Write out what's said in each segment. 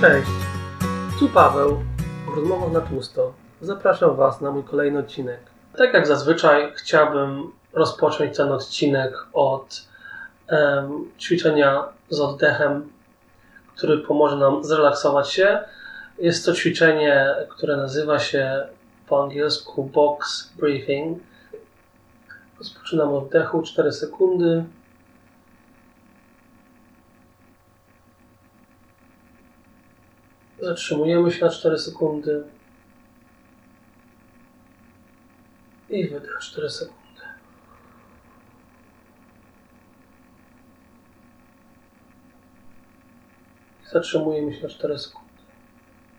Cześć, tu Paweł, w rozmowach na tłusto. Zapraszam Was na mój kolejny odcinek. Tak jak zazwyczaj chciałbym rozpocząć ten odcinek od um, ćwiczenia z oddechem, który pomoże nam zrelaksować się. Jest to ćwiczenie, które nazywa się po angielsku box breathing. Rozpoczynam oddechu 4 sekundy. Zatrzymujemy się na 4 sekundy. I wydech 4 sekundy. Zatrzymujemy się na 4 sekundy.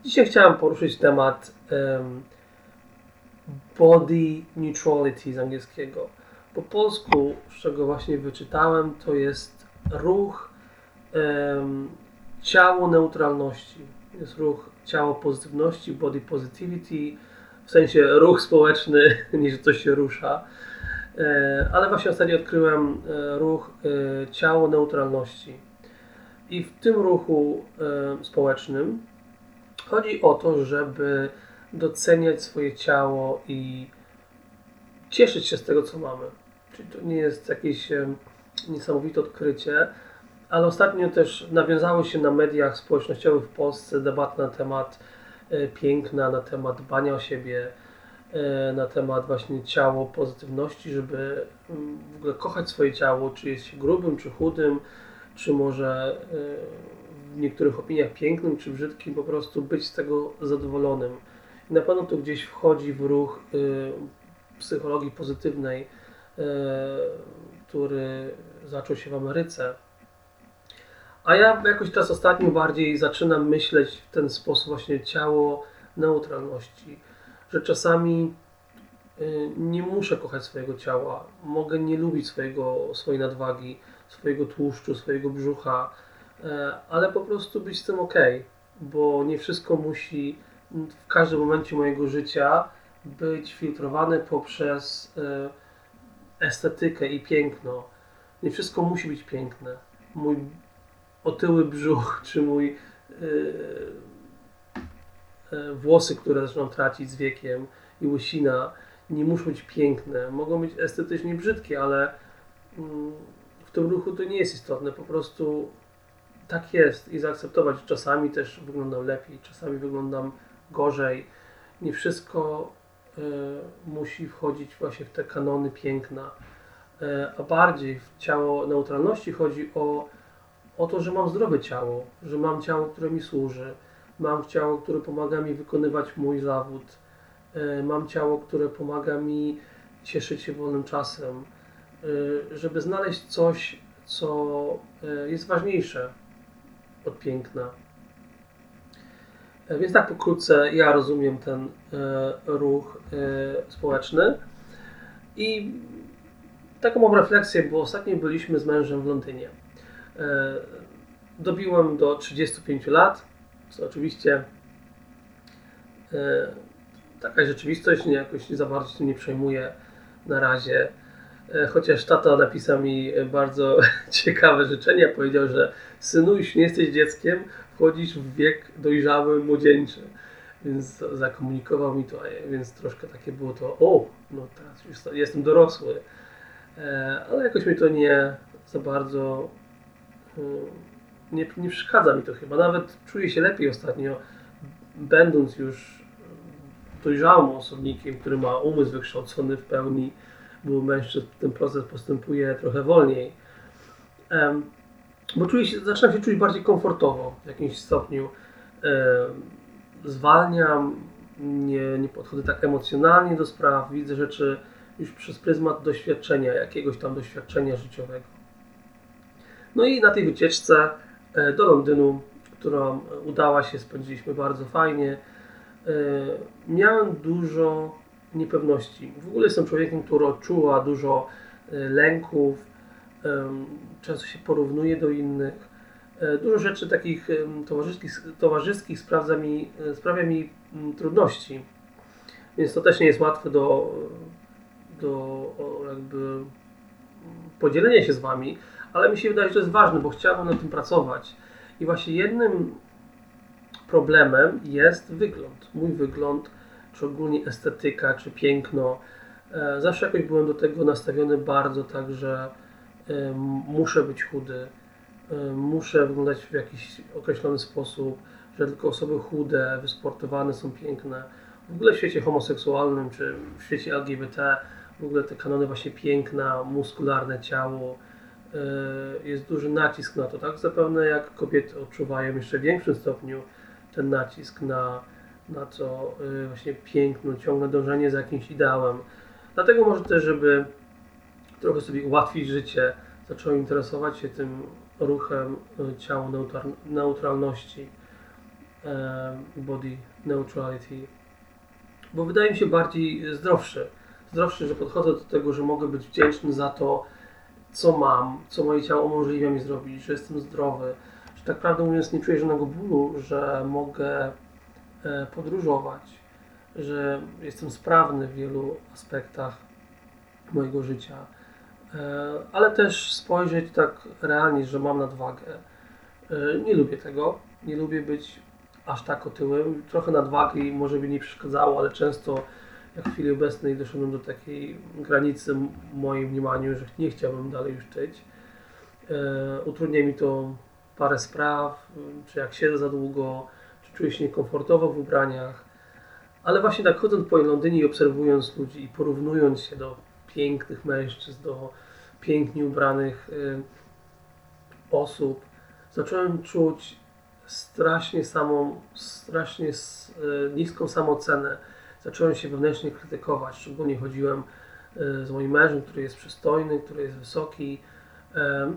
Dzisiaj chciałem poruszyć temat um, body neutrality z angielskiego. Po polsku, z czego właśnie wyczytałem, to jest ruch um, ciało neutralności. Jest ruch ciało pozytywności, body positivity, w sensie ruch społeczny, nie że coś się rusza. E, ale właśnie ostatnio odkryłem e, ruch e, ciało neutralności. I w tym ruchu społecznym chodzi o to, żeby doceniać swoje ciało i cieszyć się z tego, co mamy. Czyli to nie jest jakieś niesamowite odkrycie, ale ostatnio też nawiązały się na mediach społecznościowych w Polsce debaty na temat e, piękna, na temat dbania o siebie, e, na temat właśnie ciało, pozytywności, żeby mm, w ogóle kochać swoje ciało, czy jest się grubym, czy chudym, czy może e, w niektórych opiniach pięknym, czy brzydkim, po prostu być z tego zadowolonym. I na pewno to gdzieś wchodzi w ruch psychologii pozytywnej, który zaczął się w Ameryce a ja jakoś czas ostatnio bardziej zaczynam myśleć w ten sposób właśnie ciało neutralności, że czasami y, nie muszę kochać swojego ciała, mogę nie lubić swojego, swojej nadwagi, swojego tłuszczu, swojego brzucha, e, ale po prostu być z tym ok, bo nie wszystko musi w każdym momencie mojego życia być filtrowane poprzez e, estetykę i piękno. Nie wszystko musi być piękne. Mój otyły brzuch, czy mój yy, yy, włosy, które zaczną tracić z wiekiem i łysina nie muszą być piękne. Mogą być estetycznie brzydkie, ale yy, w tym ruchu to nie jest istotne. Po prostu tak jest i zaakceptować. Czasami też wyglądam lepiej, czasami wyglądam gorzej. Nie wszystko y, musi wchodzić właśnie w te kanony piękna, a bardziej w ciało neutralności chodzi o o to, że mam zdrowe ciało, że mam ciało, które mi służy, mam ciało, które pomaga mi wykonywać mój zawód, e, mam ciało, które pomaga mi cieszyć się wolnym czasem, e, żeby znaleźć coś, co e, jest ważniejsze od piękna. Więc tak pokrótce ja rozumiem ten ruch społeczny i taką mam refleksję, bo ostatnio byliśmy z mężem w Londynie. E, dobiłem do 35 lat, co oczywiście e, taka rzeczywistość, nie, jakoś za bardzo się nie przejmuje na razie. E, chociaż tata napisał mi bardzo ciekawe życzenia, powiedział, że synu, jeśli nie jesteś dzieckiem, wchodzisz w wiek dojrzały, młodzieńczy. Więc zakomunikował mi to, więc troszkę takie było to, o, no teraz już jestem dorosły. Ale jakoś mi to nie za bardzo nie, nie przeszkadza mi to chyba. Nawet czuję się lepiej ostatnio, będąc już dojrzałym osobnikiem, który ma umysł wykształcony w pełni, bo mężczyzn ten proces postępuje trochę wolniej. Bo czuję się, zaczynam się czuć bardziej komfortowo w jakimś stopniu. Zwalniam, nie, nie podchodzę tak emocjonalnie do spraw, widzę rzeczy już przez pryzmat doświadczenia, jakiegoś tam doświadczenia życiowego. No i na tej wycieczce e, do Londynu, którą udała się, spędziliśmy bardzo fajnie. E, miałem dużo niepewności. W ogóle jestem człowiekiem, który odczuwa dużo e, lęków, często się porównuje do innych. Dużo rzeczy takich towarzyskich, towarzyskich sprawia mi, sprawia mi trudności. Więc to też nie jest łatwe do, do jakby podzielenia się z Wami, ale mi się wydaje, że to jest ważne, bo chciałbym na tym pracować. I właśnie jednym problemem jest wygląd. Mój wygląd, czy ogólnie estetyka, czy piękno. E, zawsze jakoś byłem do tego nastawiony bardzo tak, że e, muszę być chudy, e, muszę wyglądać w jakiś określony sposób, że tylko osoby chude, wysportowane są piękne. W ogóle w świecie homoseksualnym, czy w świecie LGBT, w ogóle te kanony właśnie piękna, muskularne ciało, jest duży nacisk na to, tak? Zapewne jak kobiety odczuwają jeszcze w większym stopniu ten nacisk na, na to właśnie piękno, ciągle dążenie za jakimś ideałem. Dlatego może też, żeby trochę sobie ułatwić życie, zacząłem interesować się tym ruchem e, ciała neutralności, e, body neutrality, bo wydaje mi się bardziej zdrowszy. Zdrowszy, że podchodzę do tego, że mogę być wdzięczny za to, co mam, co moje ciało umożliwia mi zrobić, że jestem zdrowy, że tak prawdę mówiąc nie czuję żadnego bólu, że mogę e, podróżować, że jestem sprawny w wielu aspektach mojego życia, e, ale też spojrzeć tak realnie, że mam nadwagę. E, nie lubię tego, nie lubię być aż tak otyłym. Trochę nadwagi może by nie przeszkadzało, ale często w chwili obecnej doszedłem do takiej granicy w moim mniemaniu, że nie chciałbym dalej już tyć. E, utrudnia mi to parę spraw, czy jak siedzę za długo, czy czuję się niekomfortowo w ubraniach. Ale właśnie tak chodząc po Londynie i obserwując ludzi i porównując się do pięknych mężczyzn, do pięknie ubranych y, osób, zacząłem czuć strasznie samą, strasznie y, niską samocenę. Zacząłem się wewnętrznie krytykować. Szczególnie chodziłem y, z moim mężem, który jest przystojny, który jest wysoki.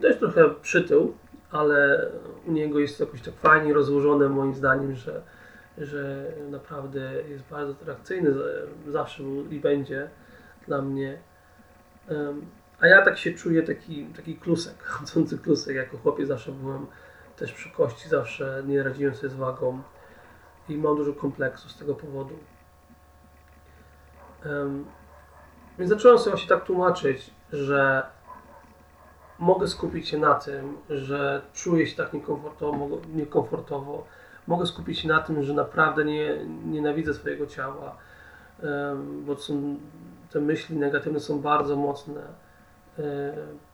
Też trochę przytył, ale u niego jest to jakoś tak fajnie rozłożone moim zdaniem, że że naprawdę jest bardzo atrakcyjny, zawsze był i będzie dla mnie. A ja tak się czuję taki, taki klusek, chodzący klusek. Jako chłopiec zawsze byłem też przy kości, zawsze nie radziłem sobie z wagą i mam dużo kompleksu z tego powodu. Więc zacząłem sobie właśnie tak tłumaczyć, że mogę skupić się na tym, że czuję się tak niekomfortowo, niekomfortowo mogę skupić się na tym, że naprawdę nie, nienawidzę swojego ciała, bo są, te myśli negatywne są bardzo mocne,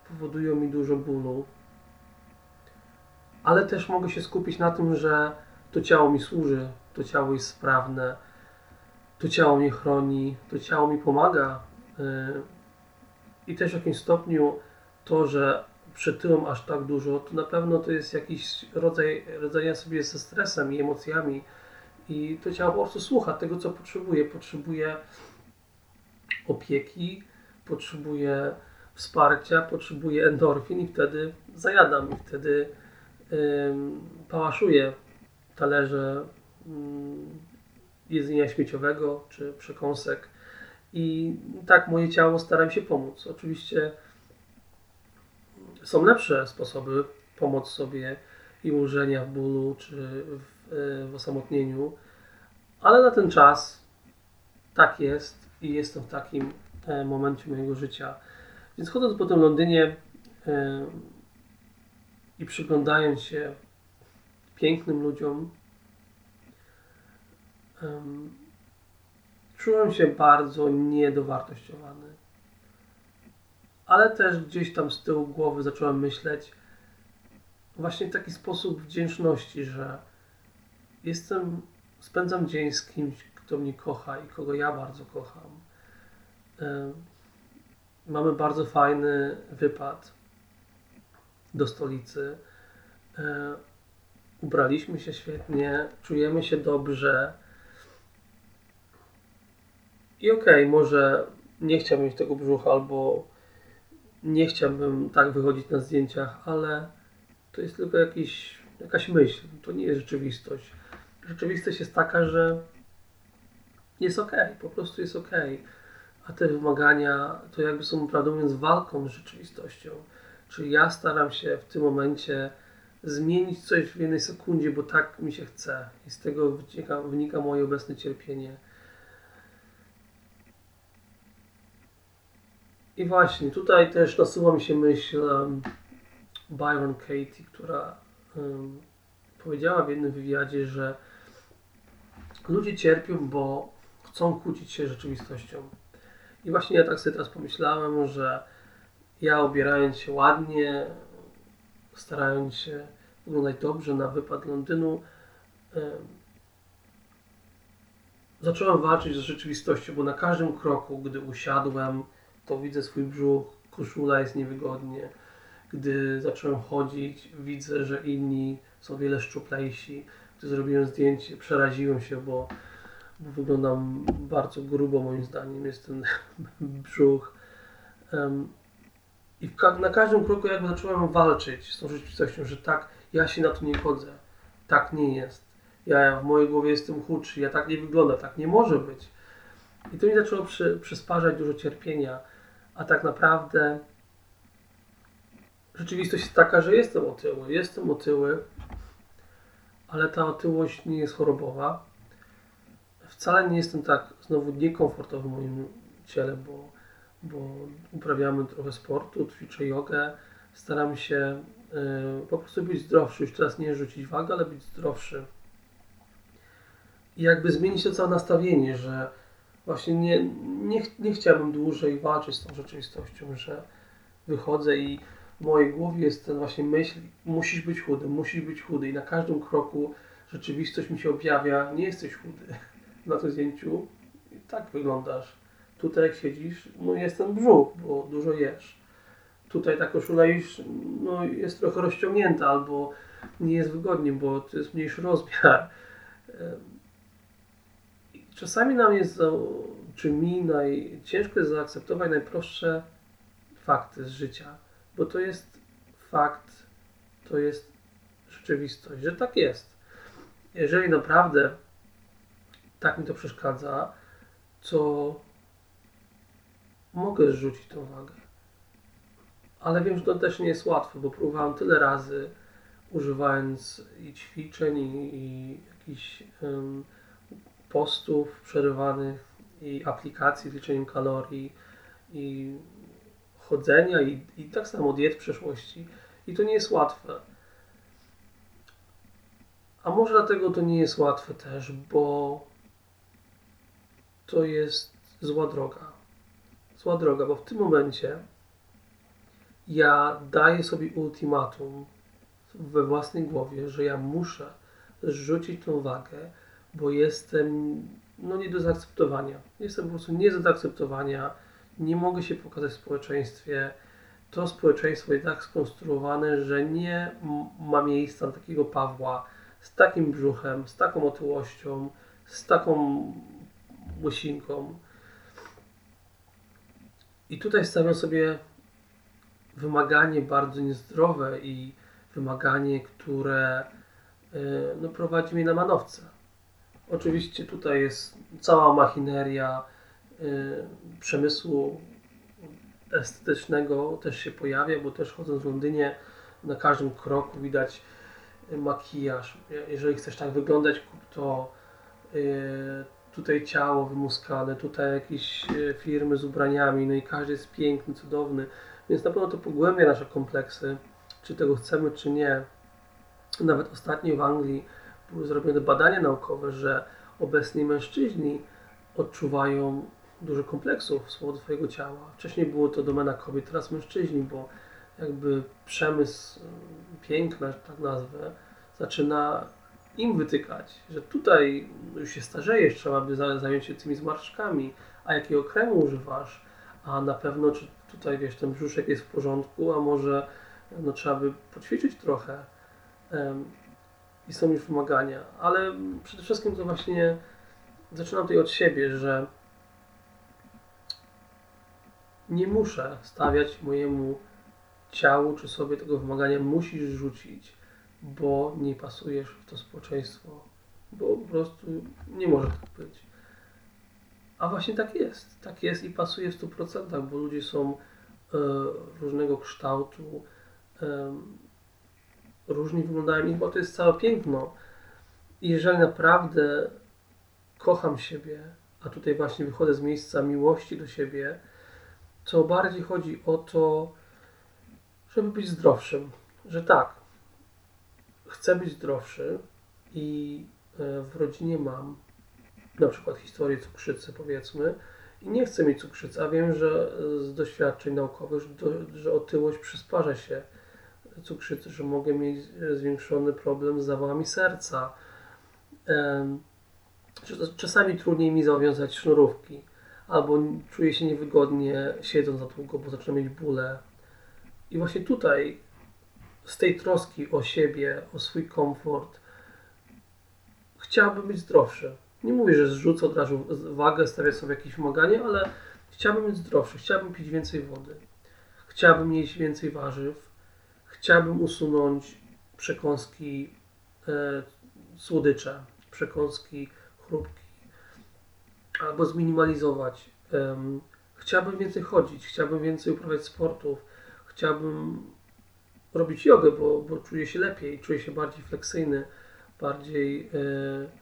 powodują mi dużo bólu. Ale też mogę się skupić na tym, że to ciało mi służy, to ciało jest sprawne, to ciało mnie chroni, to ciało mi pomaga. I też w jakimś stopniu to, że przytyłem aż tak dużo, to na pewno to jest jakiś rodzaj radzenia sobie ze stresem i emocjami i to ciało po prostu słucha tego, co potrzebuje. Potrzebuje opieki, potrzebuje wsparcia, potrzebuje endorfin i wtedy zajadam i wtedy ym, pałaszuję talerze ym, jedzenia śmieciowego czy przekąsek i tak moje ciało staram się pomóc. Oczywiście są lepsze sposoby pomoc sobie i ulżenia w bólu czy w, w osamotnieniu, ale na ten czas tak jest i jestem w takim e, momencie mojego życia. Więc chodząc po tym Londynie e, i przyglądając się pięknym ludziom, czułem się bardzo niedowartościowany ale też gdzieś tam z tyłu głowy zacząłem myśleć właśnie w taki sposób wdzięczności, że jestem, spędzam dzień z kimś, kto mnie kocha i kogo ja bardzo kocham. Mamy bardzo fajny wypad do stolicy. Ubraliśmy się świetnie, czujemy się dobrze. I okej, okay, może nie chciałbym mieć tego brzucha albo nie chciałbym tak wychodzić na zdjęciach, ale to jest tylko jakiś, jakaś myśl, to nie jest rzeczywistość. Rzeczywistość jest taka, że jest ok, po prostu jest ok. A te wymagania to jakby są, prawdę mówiąc, walką z rzeczywistością. Czyli ja staram się w tym momencie zmienić coś w jednej sekundzie, bo tak mi się chce. I z tego wynika, wynika moje obecne cierpienie I właśnie, tutaj też nasuwa mi się myśl um, Byron Katie, która um, powiedziała w jednym wywiadzie, że ludzie cierpią, bo chcą kłócić się rzeczywistością. I właśnie ja tak sobie teraz pomyślałem, że ja obierając się ładnie, starając się wyglądać dobrze na wypad Londynu, zacząłem walczyć z rzeczywistością, bo na każdym kroku, gdy usiadłem, to widzę swój brzuch, koszula jest niewygodnie. Gdy zacząłem chodzić, widzę, że inni są wiele szczuplejsi. Gdy zrobiłem zdjęcie, przeraziłem się, bo, bo wyglądam bardzo grubo moim zdaniem. Jest ten brzuch. Um, I ka na każdym kroku jakby zacząłem walczyć z tą rzeczywistością, że tak, ja się na to nie chodzę. Tak nie jest. Ja w mojej głowie jestem chudszy, ja tak nie wygląda, tak nie może być. I to mi zaczęło przy, przysparzać dużo cierpienia, a tak naprawdę rzeczywistość jest taka, że jestem otyły, jestem otyły, ale ta otyłość nie jest chorobowa. Wcale nie jestem tak znowu niekomfortowy w moim ciele, bo, bo uprawiamy trochę sportu, ćwiczę jogę, staram się y, po prostu być zdrowszy. Już teraz nie rzucić wagę, ale być zdrowszy. I jakby zmienić to całe nastawienie, że właśnie nie, nie, nie chciałbym dłużej walczyć z tą rzeczywistością, że wychodzę i w mojej głowie jest ten właśnie myśl, musisz być chudy, musisz być chudy i na każdym kroku rzeczywistość mi się objawia, nie jesteś chudy na tym zdjęciu i tak wyglądasz. Tutaj jak siedzisz, no jest ten brzuch, bo dużo jesz. Tutaj ta koszula już no, jest trochę rozciągnięta albo nie jest wygodnie, bo to jest mniejszy rozmiar. Czasami nam jest, czy mi naj, ciężko jest zaakceptować najprostsze fakty z życia bo to jest fakt, to jest rzeczywistość, że tak jest. Jeżeli naprawdę tak mi to przeszkadza, to mogę zrzucić tą wagę. Ale wiem, że to też nie jest łatwe, bo próbowałem tyle razy, używając i ćwiczeń, i, i jakichś um, postów przerywanych, i aplikacji z liczeniem kalorii, i chodzenia i, i tak samo diet w przeszłości. I to nie jest łatwe. A może dlatego to nie jest łatwe też, bo to jest zła droga. Zła droga, bo w tym momencie ja daję sobie ultimatum we własnej głowie, że ja muszę zrzucić tą wagę, bo jestem no nie do zaakceptowania. Jestem po prostu nie do zaakceptowania nie mogę się pokazać w społeczeństwie. To społeczeństwo jest tak skonstruowane, że nie ma miejsca na takiego Pawła z takim brzuchem, z taką otyłością, z taką łysinką. I tutaj stawiam sobie wymaganie bardzo niezdrowe i wymaganie, które y, no, prowadzi mnie na manowce. Oczywiście tutaj jest cała machineria, Y, przemysłu estetycznego też się pojawia, bo też chodząc w Londynie na każdym kroku widać makijaż. Jeżeli chcesz tak wyglądać, kup to. Y, tutaj ciało wymuskane, tutaj jakieś y, firmy z ubraniami, no i każdy jest piękny, cudowny. Więc na pewno to pogłębia nasze kompleksy, czy tego chcemy, czy nie. Nawet ostatnio w Anglii były zrobione badania naukowe, że obecni mężczyźni odczuwają dużo kompleksów z powodu swojego ciała. Wcześniej było to domena kobiet, teraz mężczyźni, bo jakby przemysł y, piękna, tak nazwę, zaczyna im wytykać, że tutaj już się starzejesz, trzeba by zająć się tymi zmarszczkami, a jakiego kremu używasz, a na pewno czy tutaj wiesz, ten brzuszek jest w porządku, a może no, trzeba by poćwiczyć trochę i są już wymagania, ale przede wszystkim to właśnie zaczynam tutaj od siebie, że nie muszę stawiać mojemu ciału czy sobie tego wymagania, musisz rzucić, bo nie pasujesz w to społeczeństwo, bo po prostu nie może tak być. A właśnie tak jest. Tak jest i pasuje w 100%, bo ludzie są e, różnego kształtu, e, różni wyglądają i bo to jest całe piękno. I jeżeli naprawdę kocham siebie, a tutaj właśnie wychodzę z miejsca miłości do siebie, co bardziej chodzi o to, żeby być zdrowszym. Że tak, chcę być zdrowszy i e, w rodzinie mam na przykład historię cukrzycy powiedzmy i nie chcę mieć cukrzycy, a wiem, że z doświadczeń naukowych, że otyłość przysparza się cukrzycy, że mogę mieć zwiększony problem z zawałami serca. Czasami trudniej mi zawiązać sznurówki, albo czuję się niewygodnie siedząc za długo, bo zaczynam mieć bóle. I właśnie tutaj, z tej troski o siebie, o swój komfort, chciałbym być zdrowszy. Nie mówię, że zrzucę od razu wagę, stawiać sobie jakieś wymagania, ale chciałbym być zdrowszy, chciałbym pić więcej wody, chciałbym jeść więcej warzyw, chciałbym usunąć przekąski e, słodycze, przekąski chrupki, albo zminimalizować. Um, chciałbym więcej chodzić, chciałbym więcej uprawiać sportów, chciałbym robić jogę, bo, bo czuję się lepiej, czuję się bardziej fleksyjny, bardziej e.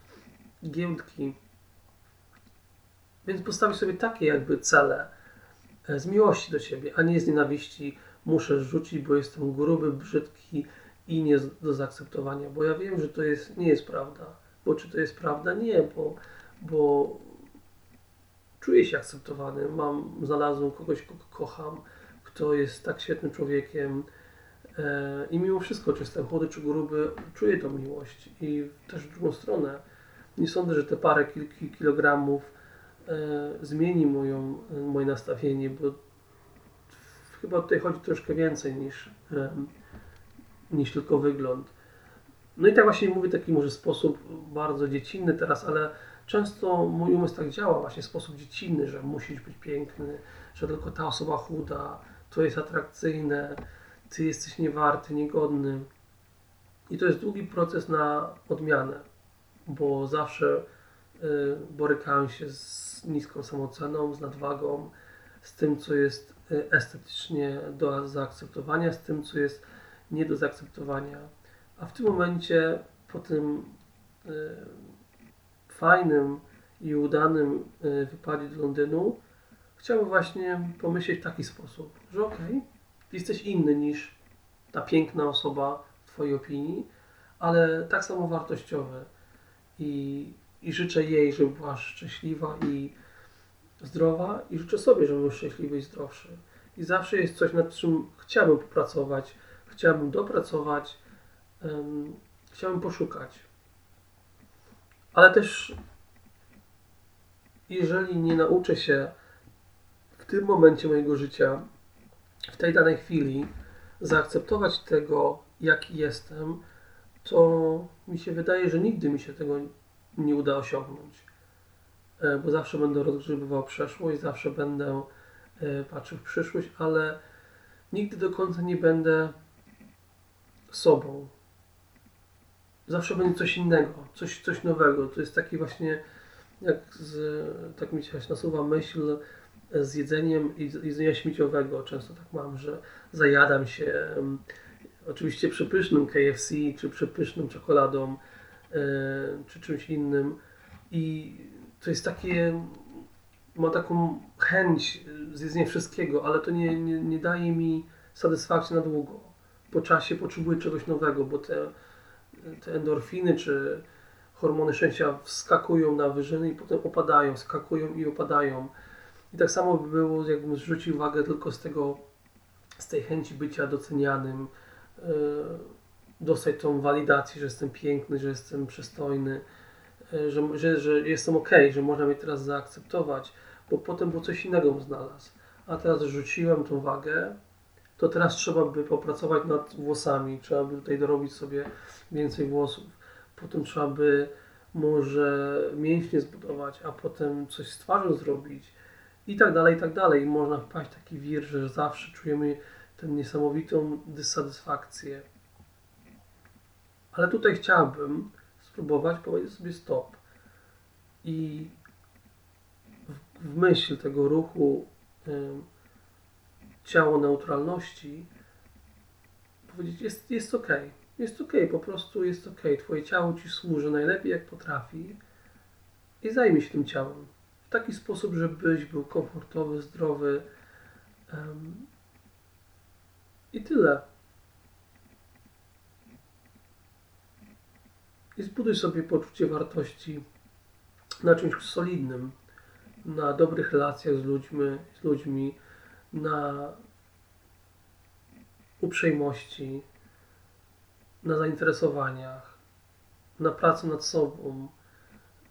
Więc postawić sobie takie jakby cele e, z miłości do siebie, a nie z nienawiści muszę rzucić, bo jestem gruby, brzydki i nie do zaakceptowania, bo ja wiem, że to jest, nie jest prawda. Bo czy to jest prawda? Nie, bo, bo czuję się akceptowany, mam, znalazłem kogoś, kogo kocham, kto jest tak świetnym człowiekiem e, i mimo wszystko, czy jestem chłody, czy gruby, czuję tą miłość i też w drugą stronę. Nie sądzę, że te parę kilku kilogramów e, zmieni moją, moje nastawienie, bo chyba tutaj chodzi troszkę więcej niż, niż tylko wygląd. No i tak właśnie mówię taki może sposób bardzo dziecinny teraz, ale często mój umysł tak działa właśnie w sposób dziecinny, że musisz być piękny, że tylko ta osoba chuda, to jest atrakcyjne, ty jesteś niewarty, niegodny. I to jest długi proces na odmianę, bo zawsze y, borykałem się z niską samooceną, z nadwagą, z tym, co jest estetycznie do zaakceptowania, z tym, co jest nie do zaakceptowania. A w tym momencie, po tym y, fajnym i udanym y, wypadzie do Londynu, chciałbym właśnie pomyśleć w taki sposób, że okej, okay, jesteś inny niż ta piękna osoba w Twojej opinii, ale tak samo wartościowy i, i życzę jej, żeby była szczęśliwa i zdrowa i życzę sobie, żeby był szczęśliwy i zdrowszy. I zawsze jest coś, nad czym chciałbym popracować, chciałbym dopracować, um, chciałbym poszukać. Ale też, jeżeli nie nauczę się w tym momencie mojego życia, w tej danej chwili, zaakceptować tego, jaki jestem, to mi się wydaje, że nigdy mi się tego nie uda osiągnąć. E, bo zawsze będę rozgrzebywał przeszłość, zawsze będę e, patrzył w przyszłość, ale nigdy do końca nie będę sobą zawsze będzie coś innego, coś, coś nowego. To jest taki właśnie, jak z, tak mi się nasuwa myśl z jedzeniem i jedzenia śmieciowego. Często tak mam, że zajadam się oczywiście przepysznym KFC, czy przepyszną czekoladą, e, czy czymś innym. I to jest takie, ma taką chęć zjedzenia wszystkiego, ale to nie, nie, nie daje mi satysfakcji na długo. Po czasie potrzebuję czegoś nowego, bo te te endorfiny czy hormony szczęścia wskakują na wyżyny i potem opadają, skakują i opadają. I tak samo by było, jakbym zwrócił uwagę tylko z tego, z tej chęci bycia docenianym, yy, dostać tą walidację, że jestem piękny, że jestem przystojny, że, że, że jestem ok, że można mnie teraz zaakceptować, bo potem było coś innego znalazł. A teraz rzuciłem tą wagę, to teraz trzeba by popracować nad włosami, trzeba by tutaj dorobić sobie więcej włosów. Potem trzeba by może mięśnie zbudować, a potem coś z twarzą zrobić i tak dalej, i tak dalej. I można wpaść w taki wir, że zawsze czujemy tę niesamowitą dysatysfakcję. Ale tutaj chciałbym spróbować powiedzieć sobie stop. I w, w myśl tego ruchu ciało neutralności, powiedzieć, jest, jest ok, jest ok, po prostu jest ok, Twoje ciało Ci służy najlepiej jak potrafi i zajmij się tym ciałem w taki sposób, żebyś był komfortowy, zdrowy i tyle. I zbuduj sobie poczucie wartości na czymś solidnym, na dobrych relacjach z ludźmi, z ludźmi na uprzejmości, na zainteresowaniach, na pracy nad sobą,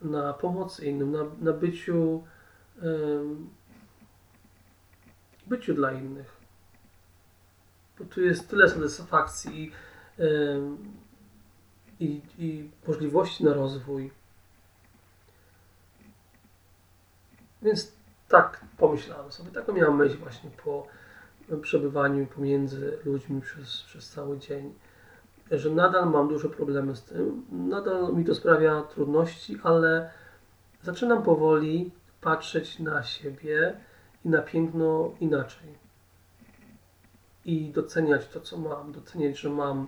na pomocy innym, na, na byciu, byciu dla innych. Bo tu jest tyle satysfakcji um, i, i możliwości na rozwój. Więc tak pomyślałem sobie, taką miałem myśl właśnie po przebywaniu pomiędzy ludźmi przez, przez cały dzień, że nadal mam duże problemy z tym, nadal mi to sprawia trudności, ale zaczynam powoli patrzeć na siebie i na piękno inaczej. I doceniać to, co mam, doceniać, że mam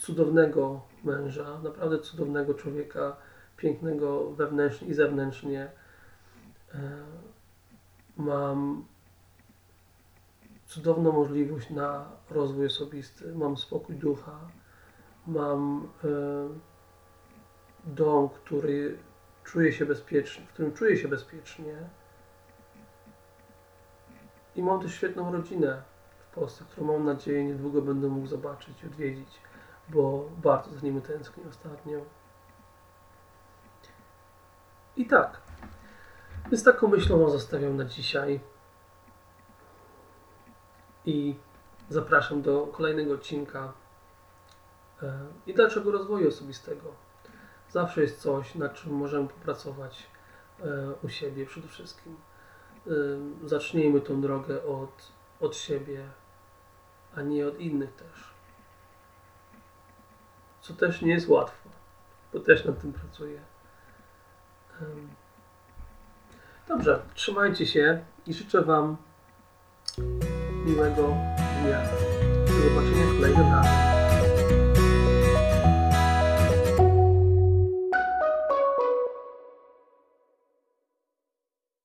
cudownego męża, naprawdę cudownego człowieka, pięknego wewnętrznie i zewnętrznie. E, mam cudowną możliwość na rozwój osobisty, mam spokój ducha, mam e, dom, który się bezpiecznie, w którym czuję się bezpiecznie. I mam też świetną rodzinę w Polsce, którą mam nadzieję niedługo będę mógł zobaczyć odwiedzić, bo bardzo za nimi tęsknię ostatnio. I tak. Więc taką myślą zostawiam na dzisiaj i zapraszam do kolejnego odcinka. E, I dlaczego rozwoju osobistego? Zawsze jest coś, nad czym możemy popracować e, u siebie przede wszystkim. E, zacznijmy tą drogę od, od siebie, a nie od innych też. Co też nie jest łatwo, bo też nad tym pracuję. Dobrze, trzymajcie się i życzę Wam miłego dnia. Do zobaczenia kolejnym razem.